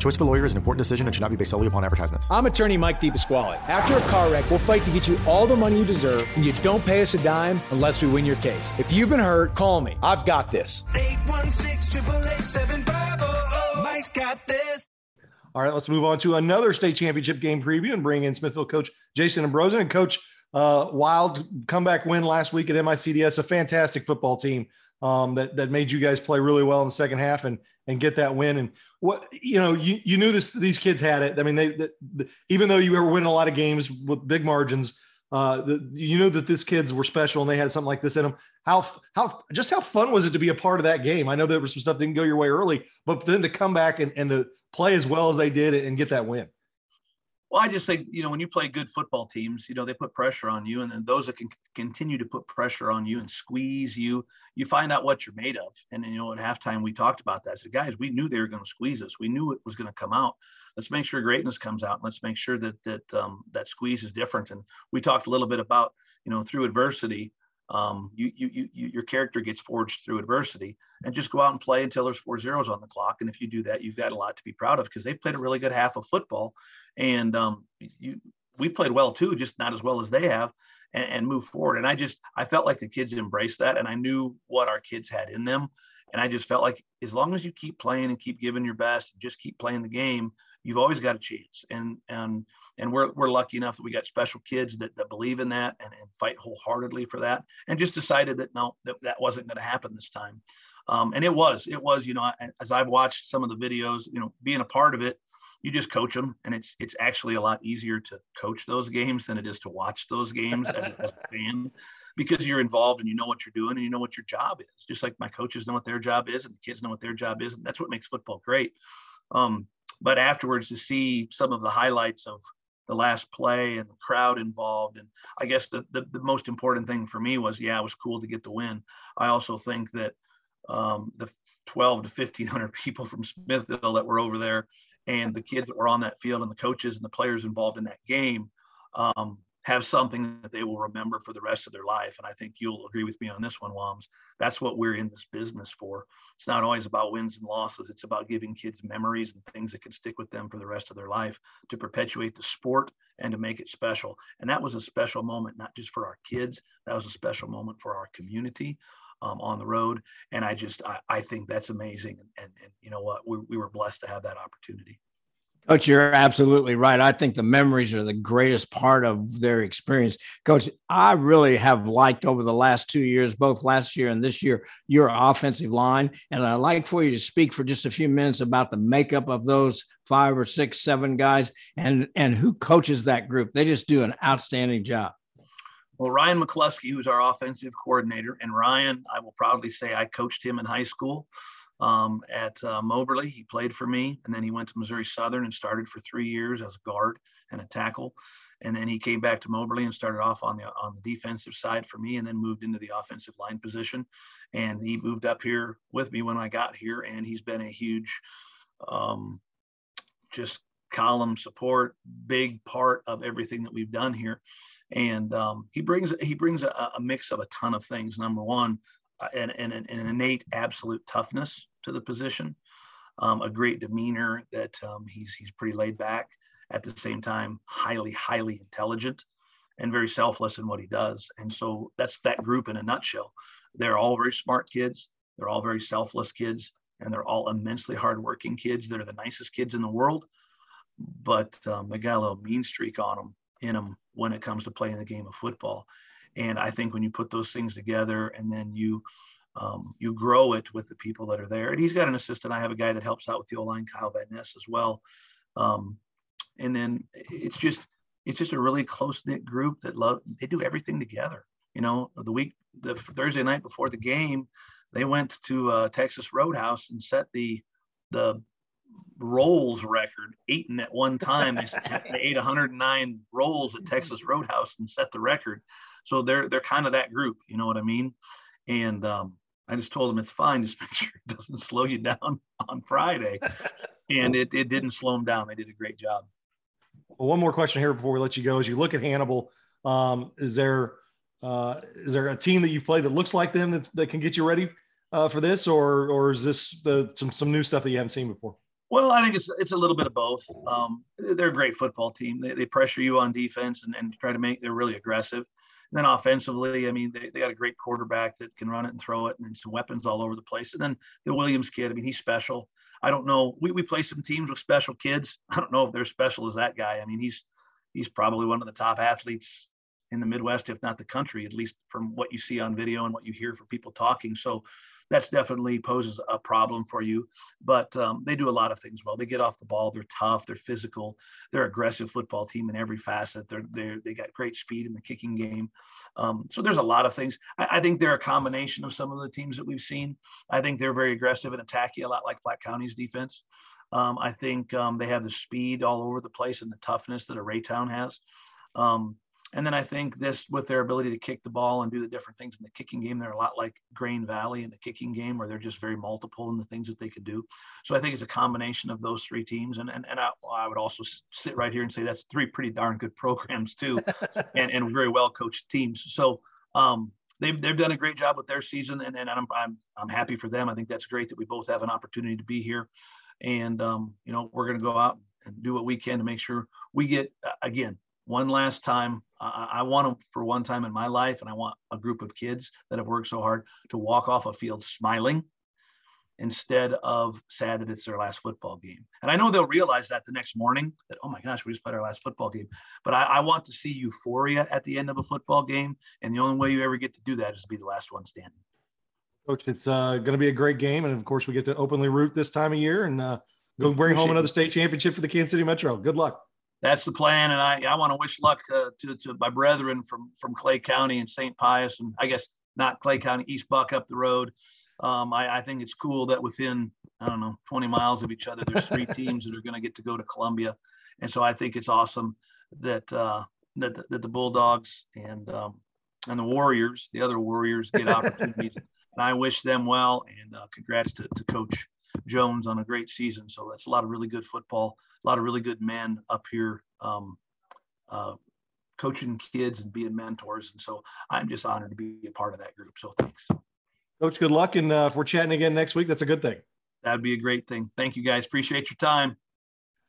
Choice of a lawyer is an important decision and should not be based solely upon advertisements. I'm attorney Mike DePasquale. After a car wreck, we'll fight to get you all the money you deserve, and you don't pay us a dime unless we win your case. If you've been hurt, call me. I've got this. 816 Mike's got this. All right, let's move on to another state championship game preview and bring in Smithville coach Jason Ambrosen and coach uh, wild comeback win last week at MICDS, a fantastic football team um, that that made you guys play really well in the second half and and get that win. And what you know, you you knew this these kids had it. I mean, they, the, the, even though you were winning a lot of games with big margins, uh, the, you knew that these kids were special and they had something like this in them. How how just how fun was it to be a part of that game? I know there was some stuff didn't go your way early, but then to come back and, and to play as well as they did and get that win. Well, I just think, you know, when you play good football teams, you know, they put pressure on you. And then those that can continue to put pressure on you and squeeze you, you find out what you're made of. And, you know, at halftime, we talked about that. I said, guys, we knew they were going to squeeze us. We knew it was going to come out. Let's make sure greatness comes out. Let's make sure that that um, that squeeze is different. And we talked a little bit about, you know, through adversity, um, you, you, you, your character gets forged through adversity and just go out and play until there's four zeros on the clock. And if you do that, you've got a lot to be proud of because they've played a really good half of football and um, you, we've played well too, just not as well as they have and, and move forward. And I just, I felt like the kids embraced that and I knew what our kids had in them. And I just felt like as long as you keep playing and keep giving your best and just keep playing the game, you've always got a chance. And, and, and we're, we're lucky enough that we got special kids that, that believe in that and, and fight wholeheartedly for that and just decided that no that, that wasn't going to happen this time. Um, and it was it was you know as i've watched some of the videos you know being a part of it you just coach them and it's it's actually a lot easier to coach those games than it is to watch those games as, a fan because you're involved and you know what you're doing and you know what your job is. Just like my coaches know what their job is and the kids know what their job is and that's what makes football great. Um, but afterwards to see some of the highlights of the last play and the crowd involved. And I guess the, the, the, most important thing for me was, yeah, it was cool to get the win. I also think that um, the 12 to 1500 people from Smithville that were over there and the kids that were on that field and the coaches and the players involved in that game um, have something that they will remember for the rest of their life. And I think you'll agree with me on this one, Wams. That's what we're in this business for. It's not always about wins and losses. It's about giving kids memories and things that can stick with them for the rest of their life to perpetuate the sport and to make it special. And that was a special moment, not just for our kids. That was a special moment for our community. Um, on the road, and I just I, I think that's amazing, and, and, and you know what we, we were blessed to have that opportunity. Coach, you're absolutely right. I think the memories are the greatest part of their experience. Coach, I really have liked over the last two years, both last year and this year, your offensive line. And I'd like for you to speak for just a few minutes about the makeup of those five or six, seven guys and, and who coaches that group. They just do an outstanding job. Well, Ryan McCluskey, who's our offensive coordinator, and Ryan, I will proudly say I coached him in high school um, at uh, Moberly. He played for me, and then he went to Missouri Southern and started for three years as a guard and a tackle. And then he came back to Moberly and started off on the on the defensive side for me, and then moved into the offensive line position. And he moved up here with me when I got here, and he's been a huge, um, just column support, big part of everything that we've done here. And um, he brings he brings a, a mix of a ton of things. Number one, and, and, and, an innate absolute toughness to the position, um, a great demeanor that um, he's he's pretty laid back. At the same time, highly highly intelligent, and very selfless in what he does. And so that's that group in a nutshell. They're all very smart kids. They're all very selfless kids, and they're all immensely hardworking kids. They're the nicest kids in the world, but um, they got a little mean streak on them in them when it comes to playing the game of football. And I think when you put those things together and then you um, you grow it with the people that are there. And he's got an assistant. I have a guy that helps out with the O line, Kyle Van Ness, as well. Um, and then it's just it's just a really close knit group that love. They do everything together. You know, the week the Thursday night before the game, they went to uh, Texas Roadhouse and set the the rolls record, eaten at one time. They, they ate 109 rolls at Texas Roadhouse and set the record. So they're they're kind of that group. You know what I mean? And um, I just told them it's fine. Just make sure it doesn't slow you down on Friday. And it, it didn't slow them down. They did a great job. Well, one more question here before we let you go. As you look at Hannibal, um, is there uh, is there a team that you've played that looks like them that, that can get you ready uh, for this, or or is this the, some some new stuff that you haven't seen before? Well, I think it's it's a little bit of both. Um, they're a great football team. They, they pressure you on defense and, and try to make they're really aggressive. And then offensively, I mean, they, they got a great quarterback that can run it and throw it and some weapons all over the place. And then the Williams kid, I mean, he's special. I don't know. We, we play some teams with special kids. I don't know if they're special as that guy. I mean, he's he's probably one of the top athletes in the Midwest, if not the country, at least from what you see on video and what you hear from people talking. So that's definitely poses a problem for you. But um, they do a lot of things well. They get off the ball. They're tough. They're physical. They're aggressive football team in every facet. They're they they got great speed in the kicking game. Um, so there's a lot of things. I, I, think they're a combination of some of the teams that we've seen. I think they're very aggressive and attacky, a lot like Platte County's defense. Um, I think um, they have the speed all over the place and the toughness that a Raytown has. Um, and then I think this, with their ability to kick the ball and do the different things in the kicking game, they're a lot like Grain Valley in the kicking game, where they're just very multiple in the things that they could do. So I think it's a combination of those three teams. And and, and I, I would also sit right here and say that's three pretty darn good programs too, and, and very well coached teams. So um, they've they've done a great job with their season, and, and I'm I'm I'm happy for them. I think that's great that we both have an opportunity to be here, and um, you know we're going to go out and do what we can to make sure we get again one last time. I, I want them for one time in my life, and I want a group of kids that have worked so hard to walk off a field smiling instead of sad that it's their last football game. And I know they'll realize that the next morning that, oh my gosh, we just played our last football game. But I, I, want to see euphoria at the end of a football game. And the only way you ever get to do that is to be the last one standing. Coach, it's uh, going to be a great game. And of course, we get to openly root this time of year and uh, go bring home another state championship for the Kansas City Metro. Good luck that's the plan. And I, I want to wish luck uh, to, to my brethren from, from Clay County and St. Pius, and I guess not Clay County, East Buck up the road. Um, I, I, think it's cool that within, I don't know, 20 miles of each other, there's three teams that are going to get to go to Columbia. And so I think it's awesome that, uh, that, the, that the Bulldogs and, um, and the Warriors, the other Warriors get opportunities. and I wish them well. And uh, congrats to, to Coach Jones on a great season. So that's a lot of really good football a lot of really good men up here um, uh, coaching kids and being mentors. And so I'm just honored to be a part of that group. So thanks. Coach, good luck. And uh, if we're chatting again next week, that's a good thing. That'd be a great thing. Thank you guys. Appreciate your time.